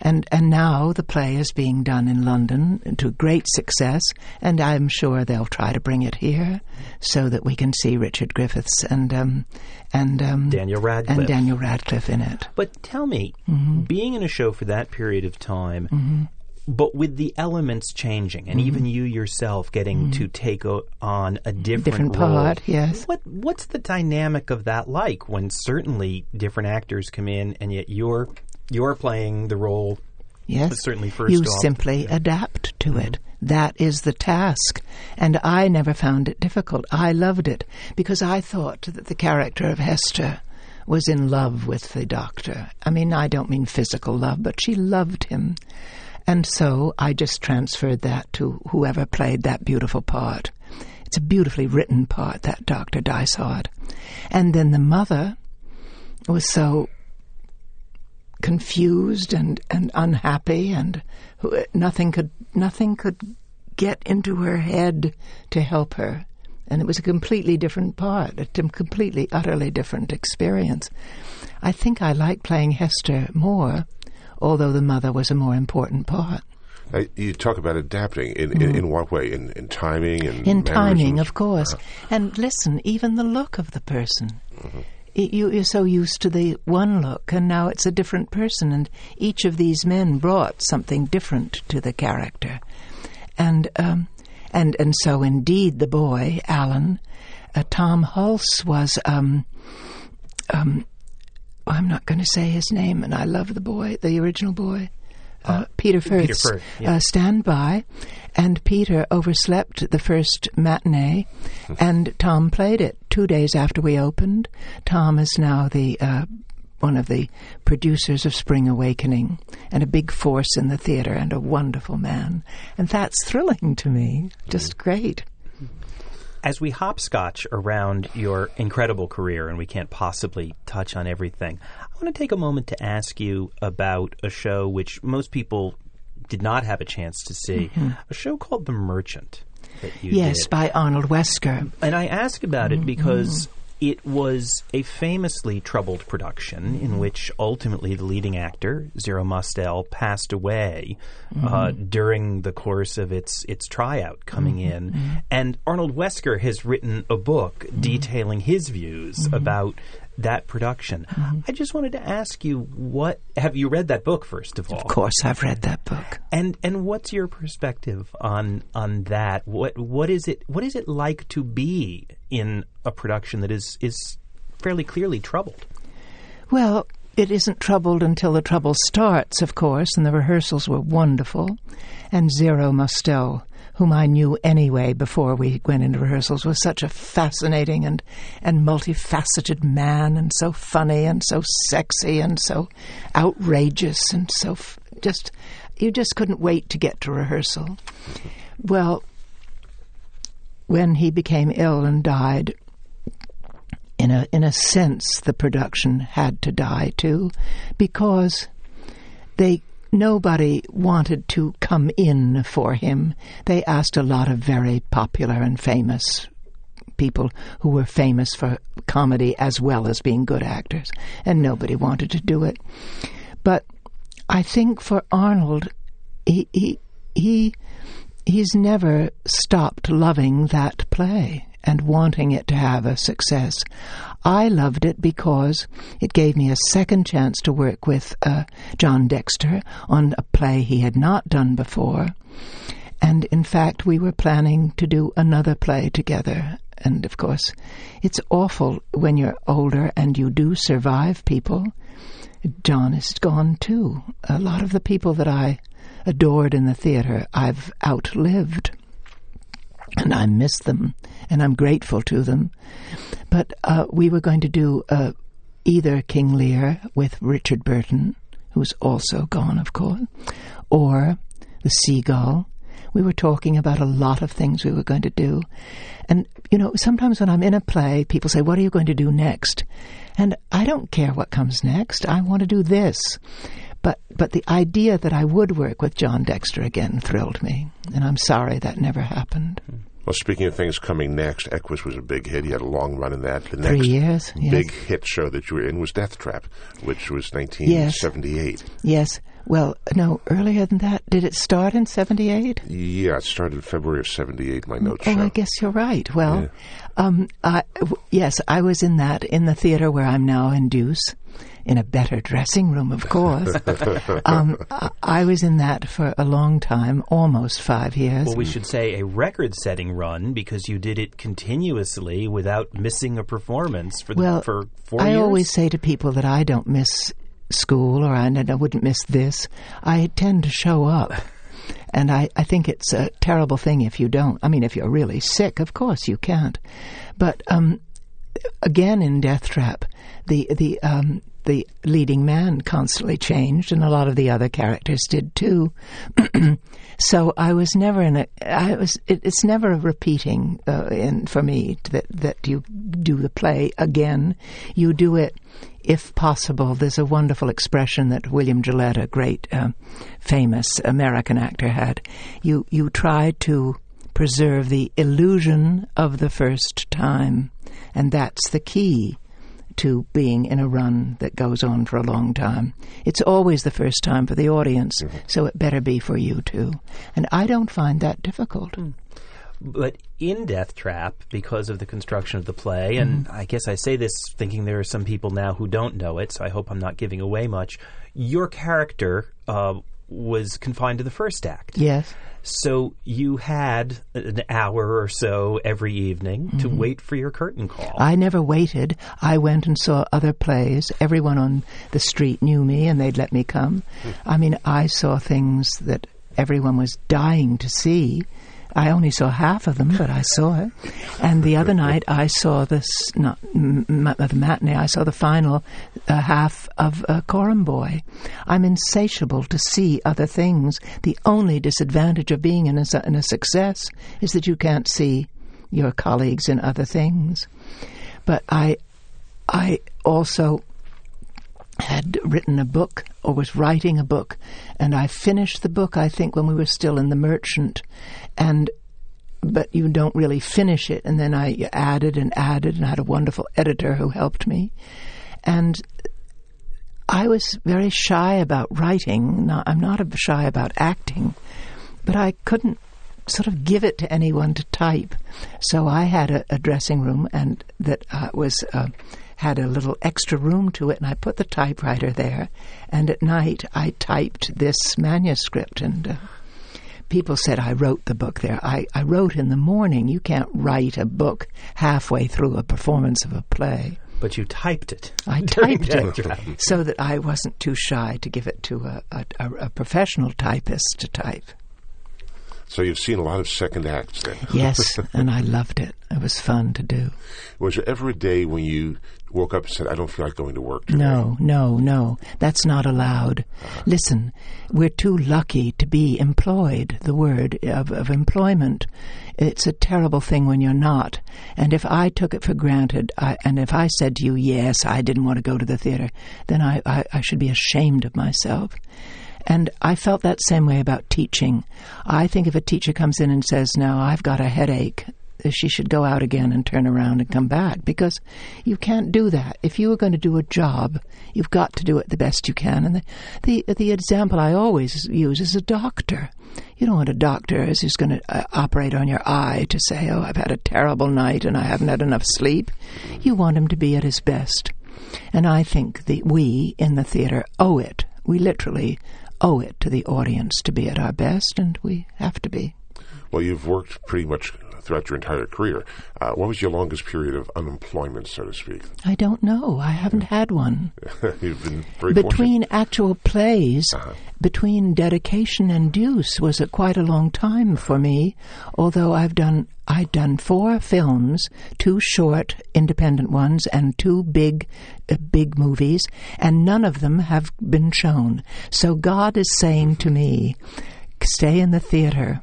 Speaker 3: and and now the play is being done in London to great success, and I'm sure they'll try to bring it here so that we can see Richard Griffiths and um, and um,
Speaker 1: Daniel Radcliffe.
Speaker 3: and Daniel Radcliffe in it.
Speaker 1: But tell me,
Speaker 3: Mm-hmm.
Speaker 1: being in a show for that period of time, but with the elements changing, and
Speaker 3: Mm-hmm.
Speaker 1: even you yourself getting to take o- on a different,
Speaker 3: Different part, yes.
Speaker 1: What what's the dynamic of that like when certainly different actors come in, and yet you're you're playing the role
Speaker 3: Yes,
Speaker 1: certainly first
Speaker 3: you
Speaker 1: off. Mm-hmm.
Speaker 3: simply adapt to it. That is the task, and I never found it difficult. I loved it because I thought that the character of Hester was in love with the doctor. I mean, I don't mean physical love, but she loved him, and so I just transferred that to whoever played that beautiful part. It's a beautifully written part, that Doctor Dysart, and then the mother was so confused and, and unhappy and nothing could nothing could get into her head to help her and it was a completely different part a completely utterly different experience i think i like playing hester more although the mother was a more important part
Speaker 2: Uh, you talk about adapting. In, in, in what way? In, in timing and
Speaker 3: Mm. in timing, of course. And listen, even the look of the person. It, you, you're so used to the one look, and now it's a different person, and each of these men brought something different to the character. And um, and and so indeed, the boy Alan, uh, Tom Hulce was. Um, um, I'm not going to say his name, and I love the boy, the original boy. Uh, Peter Firth.
Speaker 1: Peter Firth, yeah.
Speaker 3: uh, stand by, and Peter overslept the first matinee, and Tom played it two days after we opened. Tom is now the uh, one of the producers of Spring Awakening, and a big force in the theater, and a wonderful man, and that's thrilling to me. Just great.
Speaker 1: as we hopscotch around your incredible career, and we can't possibly touch on everything, I want to take a moment to ask you about a show which most people did not have a chance to see, a show called The Merchant. That you
Speaker 3: Mm-hmm. Yes,
Speaker 1: did.
Speaker 3: by Arnold Wesker.
Speaker 1: And I ask about
Speaker 3: Mm-hmm.
Speaker 1: it because it was a famously troubled production
Speaker 3: Mm-hmm.
Speaker 1: in which ultimately the leading actor, Zero Mostel, passed away uh,
Speaker 3: Mm-hmm.
Speaker 1: during the course of its its tryout coming
Speaker 3: Mm-hmm.
Speaker 1: in. And Arnold Wesker has written a book
Speaker 3: Mm-hmm.
Speaker 1: detailing his views about that production.
Speaker 3: Mm-hmm.
Speaker 1: I just wanted to ask you what have you read that book first of all?
Speaker 3: Of course, I've read that book.
Speaker 1: And and what's your perspective on on that? What what is it what is it like to be in a production that is is fairly clearly troubled?
Speaker 3: Well, it isn't troubled until the trouble starts, of course, and the rehearsals were wonderful. And Zero Mostel, whom I knew anyway before we went into rehearsals, was such a fascinating and, and multifaceted man, and so funny, and so sexy, and so outrageous, and so f- just, you just couldn't wait to get to rehearsal. Well, when he became ill and died, in a in a sense the production had to die too because they nobody wanted to come in for him they asked a lot of very popular and famous people who were famous for comedy as well as being good actors and nobody wanted to do it but i think for arnold he he he he's never stopped loving that play and wanting it to have a success. I loved it because it gave me a second chance to work with uh, John Dexter on a play he had not done before. And in fact, we were planning to do another play together. And of course, it's awful when you're older and you do survive people. John is gone too. A lot of the people that I adored in the theater, I've outlived. And I miss them, and I'm grateful to them. But uh, we were going to do uh, either King Lear with Richard Burton, who's also gone, of course, or The Seagull. We were talking about a lot of things we were going to do. And, you know, sometimes when I'm in a play, people say, What are you going to do next? And I don't care what comes next. I want to do this. But, but the idea that I would work with John Dexter again thrilled me. And I'm sorry that never happened. Hmm.
Speaker 2: Well, speaking of things coming next, Equus was a big hit. He had a long run in that. The
Speaker 3: Three
Speaker 2: next
Speaker 3: years, yes.
Speaker 2: big hit show that you were in was Deathtrap, which was 1978.
Speaker 3: Yes. Well, no, earlier than that. Did it start in 78?
Speaker 2: Yeah, it started in February of 78, my notes
Speaker 3: Oh,
Speaker 2: show.
Speaker 3: I guess you're right. Well, um, I, w- yes, I was in that in the theater where I'm now in Deuce, in a better dressing room, of course. um, I, I was in that for a long time, almost five years.
Speaker 1: Well, we should say a record-setting run because you did it continuously without missing a performance for the,
Speaker 3: Well,
Speaker 1: for four
Speaker 3: I
Speaker 1: years.
Speaker 3: I always say to people that I don't miss school or I, I wouldn't miss this. I tend to show up. And I, I think it's a terrible thing if you don't. I mean, if you're really sick, of course you can't. But um, again, in Deathtrap, the the um, the leading man constantly changed, and a lot of the other characters did too. so I was never in a. I was. It, it's never a repeating uh, in for me that that you do the play again. You do it if possible. There's a wonderful expression that William Gillette, a great uh, famous American actor, had. You you try to preserve the illusion of the first time, and that's the key to being in a run that goes on for a long time. It's always the first time for the audience, so it better be for you too. And I don't find that difficult.
Speaker 1: But in Deathtrap, because of the construction of the play, and
Speaker 3: Mm-hmm.
Speaker 1: I guess I say this thinking there are some people now who don't know it, so I hope I'm not giving away much. Your character uh, was confined to the first act.
Speaker 3: Yes.
Speaker 1: So you had an hour or so every evening to
Speaker 3: Mm-hmm.
Speaker 1: wait for your curtain call.
Speaker 3: I never waited. I went and saw other plays. Everyone on the street knew me and they'd let me come. I mean, I saw things that everyone was dying to see. I only saw half of them, but I saw it. And the other night, I saw this, not m- m- the matinee, I saw the final uh, half of uh, Coram Boy. I'm insatiable to see other things. The only disadvantage of being in a, in a success is that you can't see your colleagues in other things. But I, I also had written a book or was writing a book, and I finished the book. I think when we were still in the Merchant, and but you don't really finish it. And then I added and added, and I had a wonderful editor who helped me, and I was very shy about writing. Not, I'm not shy about acting, but I couldn't sort of give it to anyone to type. So I had a, a dressing room, and that uh, was. Uh, had a little extra room to it, and I put the typewriter there. And at night, I typed this manuscript, and uh, people said I wrote the book there. I, I wrote in the morning. You can't write a book halfway through a performance of a play.
Speaker 1: but you typed it.
Speaker 3: I typed it so that I wasn't too shy to give it to a, a, a, a professional typist to type.
Speaker 2: So you've seen a lot of second acts then.
Speaker 3: Yes, and I loved it. It was fun to do.
Speaker 2: Was there ever a day when you woke up and said, I don't feel like going to work today?
Speaker 3: No, no, no. That's not allowed. Uh-huh. Listen, we're too lucky to be employed, the word of, of employment. It's a terrible thing when you're not. And if I took it for granted, I, and if I said to you, yes, I didn't want to go to the theater, then I, I, I should be ashamed of myself. And I felt that same way about teaching. I think if a teacher comes in and says, Now I've got a headache, she should go out again and turn around and come back because you can't do that. If you are going to do a job, you've got to do it the best you can. And the, the, the example I always use is a doctor. You don't want a doctor who's going to uh, operate on your eye to say, Oh, I've had a terrible night and I haven't had enough sleep. You want him to be at his best. And I think that we in the theater owe it. We literally owe it to the audience to be at our best, and we have to be.
Speaker 2: Well, you've worked pretty much throughout your entire career. Uh, what was your longest period of unemployment, so to speak?
Speaker 3: I don't know. I haven't had one.
Speaker 2: You've been very
Speaker 3: between
Speaker 2: fortunate.
Speaker 3: actual plays,
Speaker 2: Uh-huh.
Speaker 3: between dedication and deuce was a, quite a long time for me. Although I've done, I've done four films, two short independent ones, and two big, uh, big movies, and none of them have been shown. So God is saying to me, "Stay in the theater."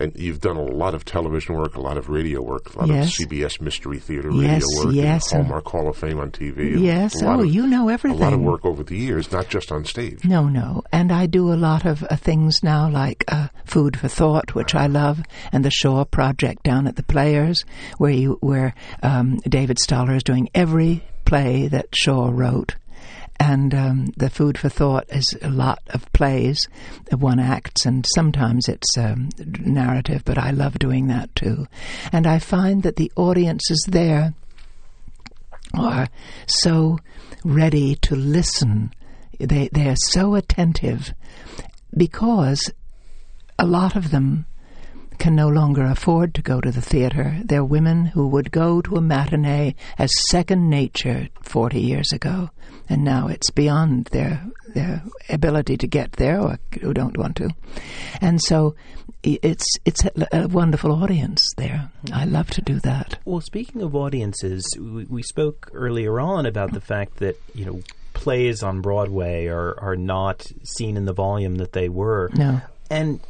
Speaker 2: And you've done a lot of television work, a lot of radio work, a lot
Speaker 3: Yes.
Speaker 2: of CBS Mystery Theater radio
Speaker 3: Yes,
Speaker 2: work,
Speaker 3: yes,
Speaker 2: and Hallmark Hall of Fame on TV.
Speaker 3: Yes, oh,
Speaker 2: of-
Speaker 3: you know everything.
Speaker 2: A lot of work over the years, not just on stage.
Speaker 3: No, no. And I do a lot of uh, things now, like uh, Food for Thought, which I love, and the Shaw Project down at the Players, where you where um, David Staller is doing every play that Shaw wrote. And um, the Food for Thought is a lot of plays, one acts, and sometimes it's um, narrative, but I love doing that too. And I find that the audiences there are so ready to listen. They they are so attentive because a lot of them can no longer afford to go to the theater. They're women who would go to a matinee as second nature 40 years ago, and now it's beyond their their ability to get there or who don't want to. And so it's it's a, a wonderful audience there. I love to do that.
Speaker 1: Well, speaking of audiences, we, we spoke earlier on about the fact that you know plays on Broadway are are not seen in the volume that they were.
Speaker 3: No.
Speaker 1: and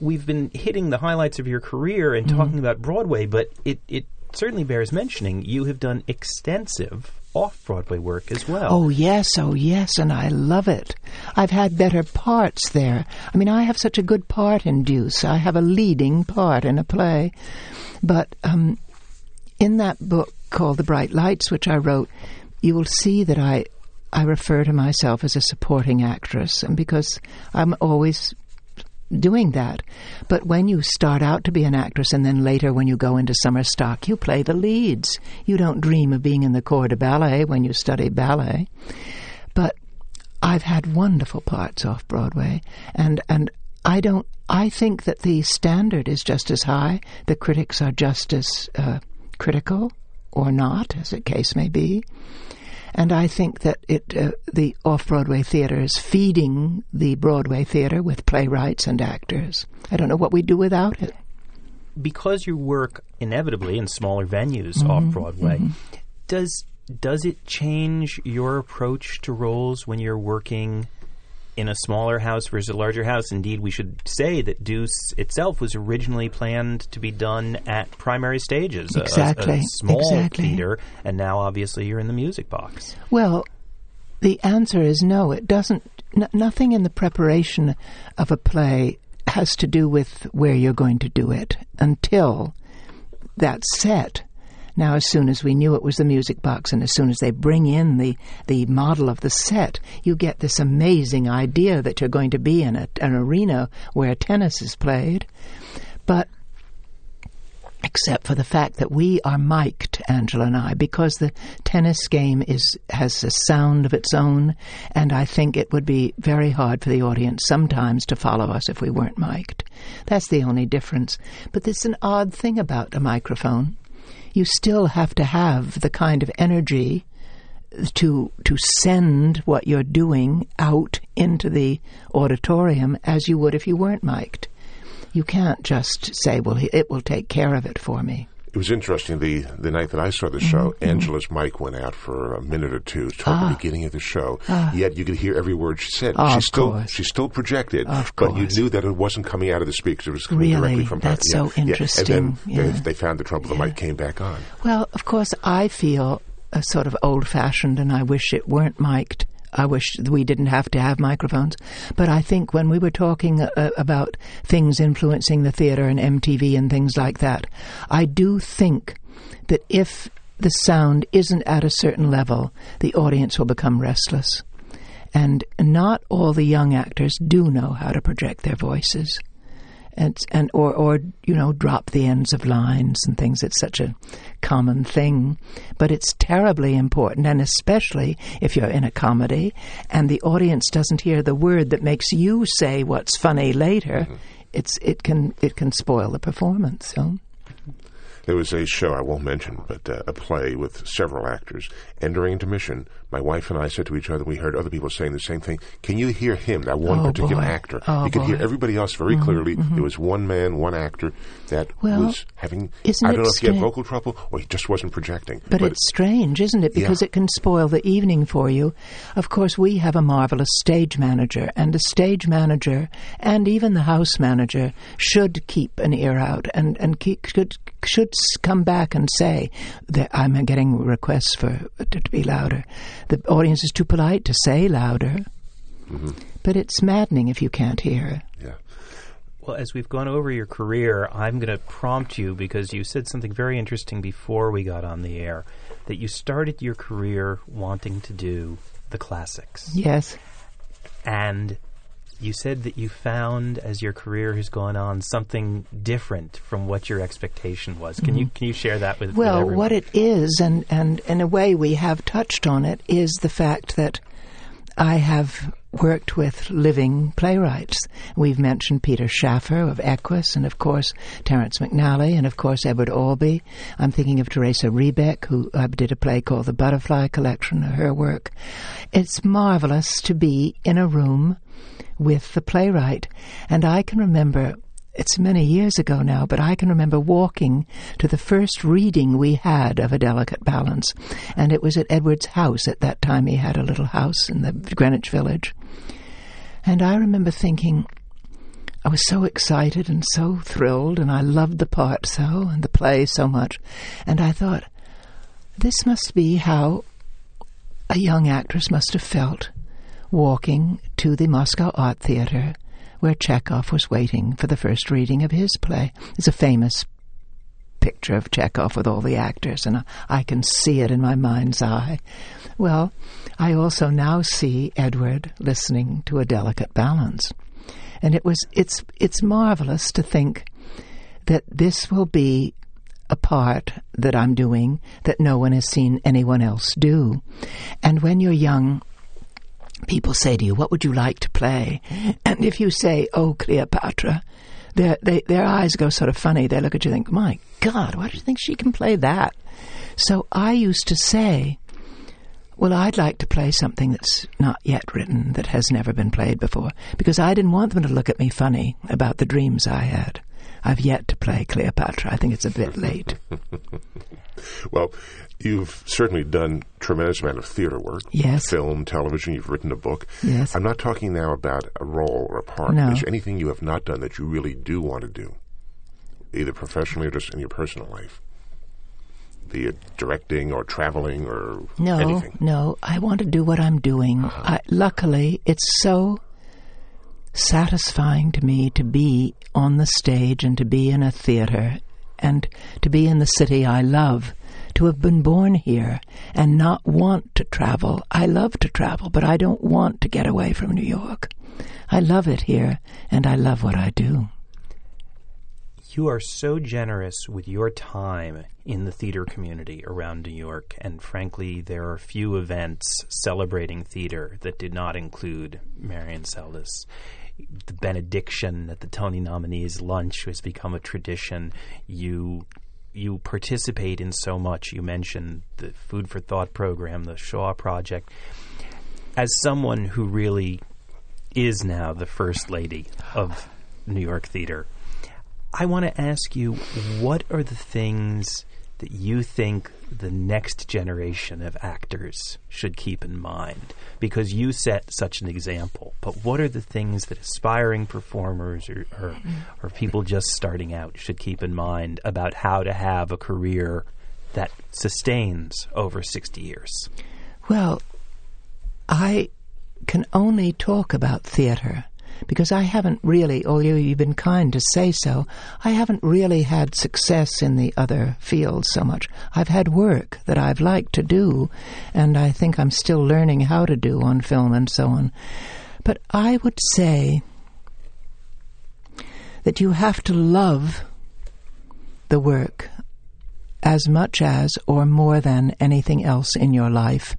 Speaker 1: we've been hitting the highlights of your career and talking about Broadway, but it it certainly bears mentioning you have done extensive off Broadway work as well.
Speaker 3: Oh, yes, oh, yes, and I love it. I've had better parts there. I mean, I have such a good part in Deuce. I have a leading part in a play. But um, in that book called The Bright Lights, which I wrote, you will see that I, I refer to myself as a supporting actress, and because I'm always doing that. But when you start out to be an actress and then later when you go into summer stock, you play the leads. You don't dream of being in the corps de ballet when you study ballet. But I've had wonderful parts off Broadway and and I don't I think that the standard is just as high. The critics are just as uh, critical or not, as the case may be. And I think that it, uh, the off-Broadway theater is feeding the Broadway theater with playwrights and actors. I don't know what we'd do without it.
Speaker 1: because you work inevitably in smaller venues
Speaker 3: Mm-hmm.
Speaker 1: off Broadway, does does it change your approach to roles when you're working in a smaller house versus a larger house? Indeed, we should say that Deuce itself was originally planned to be done at primary stages, a- a- a, small
Speaker 3: exactly.
Speaker 1: theater, and now obviously you're in the music box.
Speaker 3: Well, the answer is no. It doesn't. N- nothing in the preparation of a play has to do with where you're going to do it until that's set. Now, as soon as we knew it was the music box, and as soon as they bring in the, the model of the set, you get this amazing idea that you're going to be in a, an arena where tennis is played. But except for the fact that we are mic'd, Angela and I, because the tennis game is has a sound of its own, and I think it would be very hard for the audience sometimes to follow us if we weren't mic'd. That's the only difference. But there's an odd thing about a microphone. You still have to have the kind of energy to to send what you're doing out into the auditorium as you would if you weren't mic'd. You can't just say, "Well, it will take care of it for me."
Speaker 2: It was interesting. The the night that I saw the show, Angela's mic went out for a minute or two toward the beginning of the show. Yet you could hear every word she said.
Speaker 3: Ah. Of
Speaker 2: she still
Speaker 3: course.
Speaker 2: she still projected, but you knew that it wasn't coming out of the speakers. It was coming
Speaker 3: Really?
Speaker 2: directly from her.
Speaker 3: That's
Speaker 2: Yeah,
Speaker 3: so
Speaker 2: yeah. And
Speaker 3: interesting.
Speaker 2: then
Speaker 3: Yeah.
Speaker 2: they, they found the trouble. The mic came back on.
Speaker 3: Well, of course, I feel uh, sort of old fashioned and I wish it weren't mic'd. I wish we didn't have to have microphones. But I think when we were talking uh, about things influencing the theater and MTV and things like that, I do think that if the sound isn't at a certain level, the audience will become restless. And not all the young actors do know how to project their voices and and or or you know drop the ends of lines and things. It's such a common thing, but it's terribly important, and especially if you're in a comedy and the audience doesn't hear the word that makes you say what's funny later. Mm-hmm. It's it can it can spoil the performance. So
Speaker 2: There was a show I won't mention, but uh, a play with several actors. And during intermission, my wife and I said to each other, we heard other people saying the same thing. Can you hear him, that one
Speaker 3: Oh,
Speaker 2: particular
Speaker 3: boy.
Speaker 2: actor?
Speaker 3: Oh,
Speaker 2: you could hear everybody else very clearly. There was one man, one actor that
Speaker 3: Well,
Speaker 2: was having. I don't know if he had vocal trouble or he just wasn't projecting.
Speaker 3: But, it's strange, isn't it? Because
Speaker 2: Yeah.
Speaker 3: it can spoil the evening for you. Of course, we have a marvelous stage manager, and the stage manager and even the house manager should keep an ear out and and keep, should should come back and say that I'm getting requests for it to be louder. The audience is too polite to say louder. Mm-hmm. But it's maddening if you can't hear.
Speaker 2: yeah.
Speaker 1: Well, as we've gone over your career, I'm going to prompt you because you said something very interesting before we got on the air that you started your career wanting to do the classics.
Speaker 3: Yes.
Speaker 1: And you said that you found as your career has gone on something different from what your expectation was. Can you mm-hmm. can you share that with with
Speaker 3: Well,
Speaker 1: everyone?
Speaker 3: what it is, and, and in a way we have touched on it, is the fact that I have worked with living playwrights. We've mentioned Peter Shaffer of Equus, and of course Terrence McNally, and of course Edward Albee. I'm thinking of Theresa Rebeck, who uh, did a play called The Butterfly Collection, her work. It's marvelous to be in a room with the playwright. And I can remember, it's many years ago now, but I can remember walking to the first reading we had of A Delicate Balance. And it was at Edward's house. At that time, he had a little house in the Greenwich Village. And I remember thinking, I was so excited and so thrilled, and I loved the part so, and the play so much. And I thought, this must be how a young actress must have felt walking to the Moscow Art Theater where Chekhov was waiting for the first reading of his play. It's a famous picture of Chekhov with all the actors, and I, I can see it in my mind's eye. Well, I also now see Edward listening to a delicate balance. And it was it's it's marvelous to think that this will be a part that I'm doing that no one has seen anyone else do. And when you're young, people say to you, What would you like to play? And if you say, Oh, Cleopatra, their, they, their eyes go sort of funny. They look at you and think, My God, why do you think she can play that? So I used to say, well, I'd like to play something that's not yet written, that has never been played before, because I didn't want them to look at me funny about the dreams I had. I've yet to play Cleopatra. I think it's a bit late.
Speaker 2: Well, you've certainly done tremendous amount of theater work.
Speaker 3: Yes.
Speaker 2: Film, television, you've written a book.
Speaker 3: Yes.
Speaker 2: I'm not talking now about a role or a part.
Speaker 3: No.
Speaker 2: Is there anything you have not done that you really do want to do? Either professionally or just in your personal life? Be it directing or traveling or
Speaker 3: No,
Speaker 2: anything.
Speaker 3: no, I want to do what I'm doing. Uh-huh. I, luckily, it's so satisfying to me to be on the stage and to be in a theater and to be in the city I love, to have been born here and not want to travel. I love to travel, but I don't want to get away from New York. I love it here and I love what I do.
Speaker 1: You are so generous with your time in the theater community around New York, and frankly, there are few events celebrating theater that did not include Marian Seldes. The benediction at the Tony nominees' lunch has become a tradition. You you participate in so much. You mentioned the Food for Thought program, the Shaw Project. As someone who really is now the first lady of New York theater, I want to ask you what are the things that you think the next generation of actors should keep in mind? Because you set such an example. But what are the things that aspiring performers or, or, or people just starting out should keep in mind about how to have a career that sustains over 60 years?
Speaker 3: Well, I can only talk about theater because I haven't really, although you've been kind to say so, I haven't really had success in the other fields so much. I've had work that I've liked to do, and I think I'm still learning how to do on film and so on. But I would say that you have to love the work as much as or more than anything else in your life.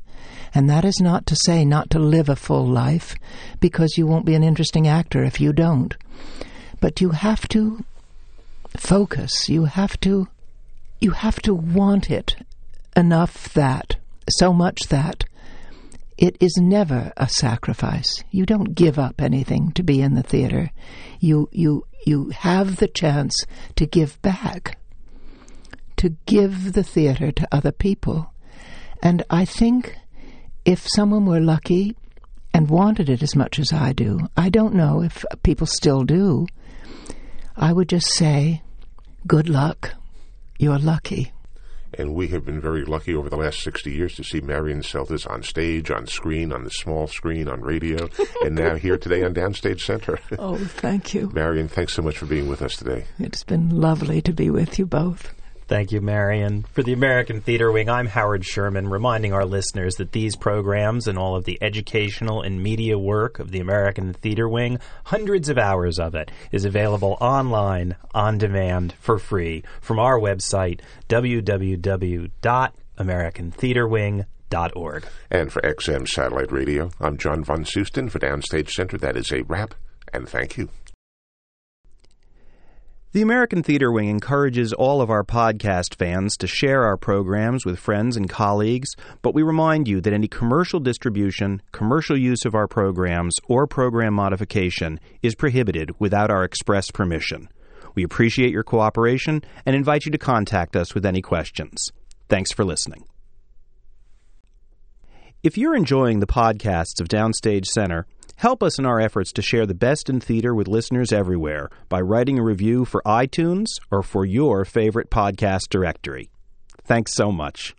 Speaker 3: And that is not to say not to live a full life, because you won't be an interesting actor if you don't. But you have to focus, you have to you have to want it enough that, so much that, it is never a sacrifice. You don't give up anything to be in the theater. You you you have the chance to give back. To give the theater to other people. And I think if someone were lucky and wanted it as much as I do, I don't know if people still do, I would just say, good luck. You're lucky.
Speaker 2: And we have been very lucky over the last 60 years to see Marian Seldes on stage, on screen, on the small screen, on radio, and now here today on Downstage Center.
Speaker 3: Oh, thank you.
Speaker 2: Marian, thanks so much for being with us today.
Speaker 3: It's been lovely to be with you both.
Speaker 1: Thank you, Marian. For the American Theater Wing, I'm Howard Sherman, reminding our listeners that these programs and all of the educational and media work of the American Theater Wing, hundreds of hours of it, is available online, on demand, for free from our website, www.americantheaterwing.org.
Speaker 2: And for XM Satellite Radio, I'm John Von Soosten for Downstage Center. That is a wrap, and thank you.
Speaker 1: The American Theater Wing encourages all of our podcast fans to share our programs with friends and colleagues, but we remind you that any commercial distribution, commercial use of our programs, or program modification is prohibited without our express permission. We appreciate your cooperation and invite you to contact us with any questions. Thanks for listening. If you're enjoying the podcasts of Downstage Center, Help us in our efforts to share the best in theater with listeners everywhere by writing a review for iTunes or for your favorite podcast directory. Thanks so much.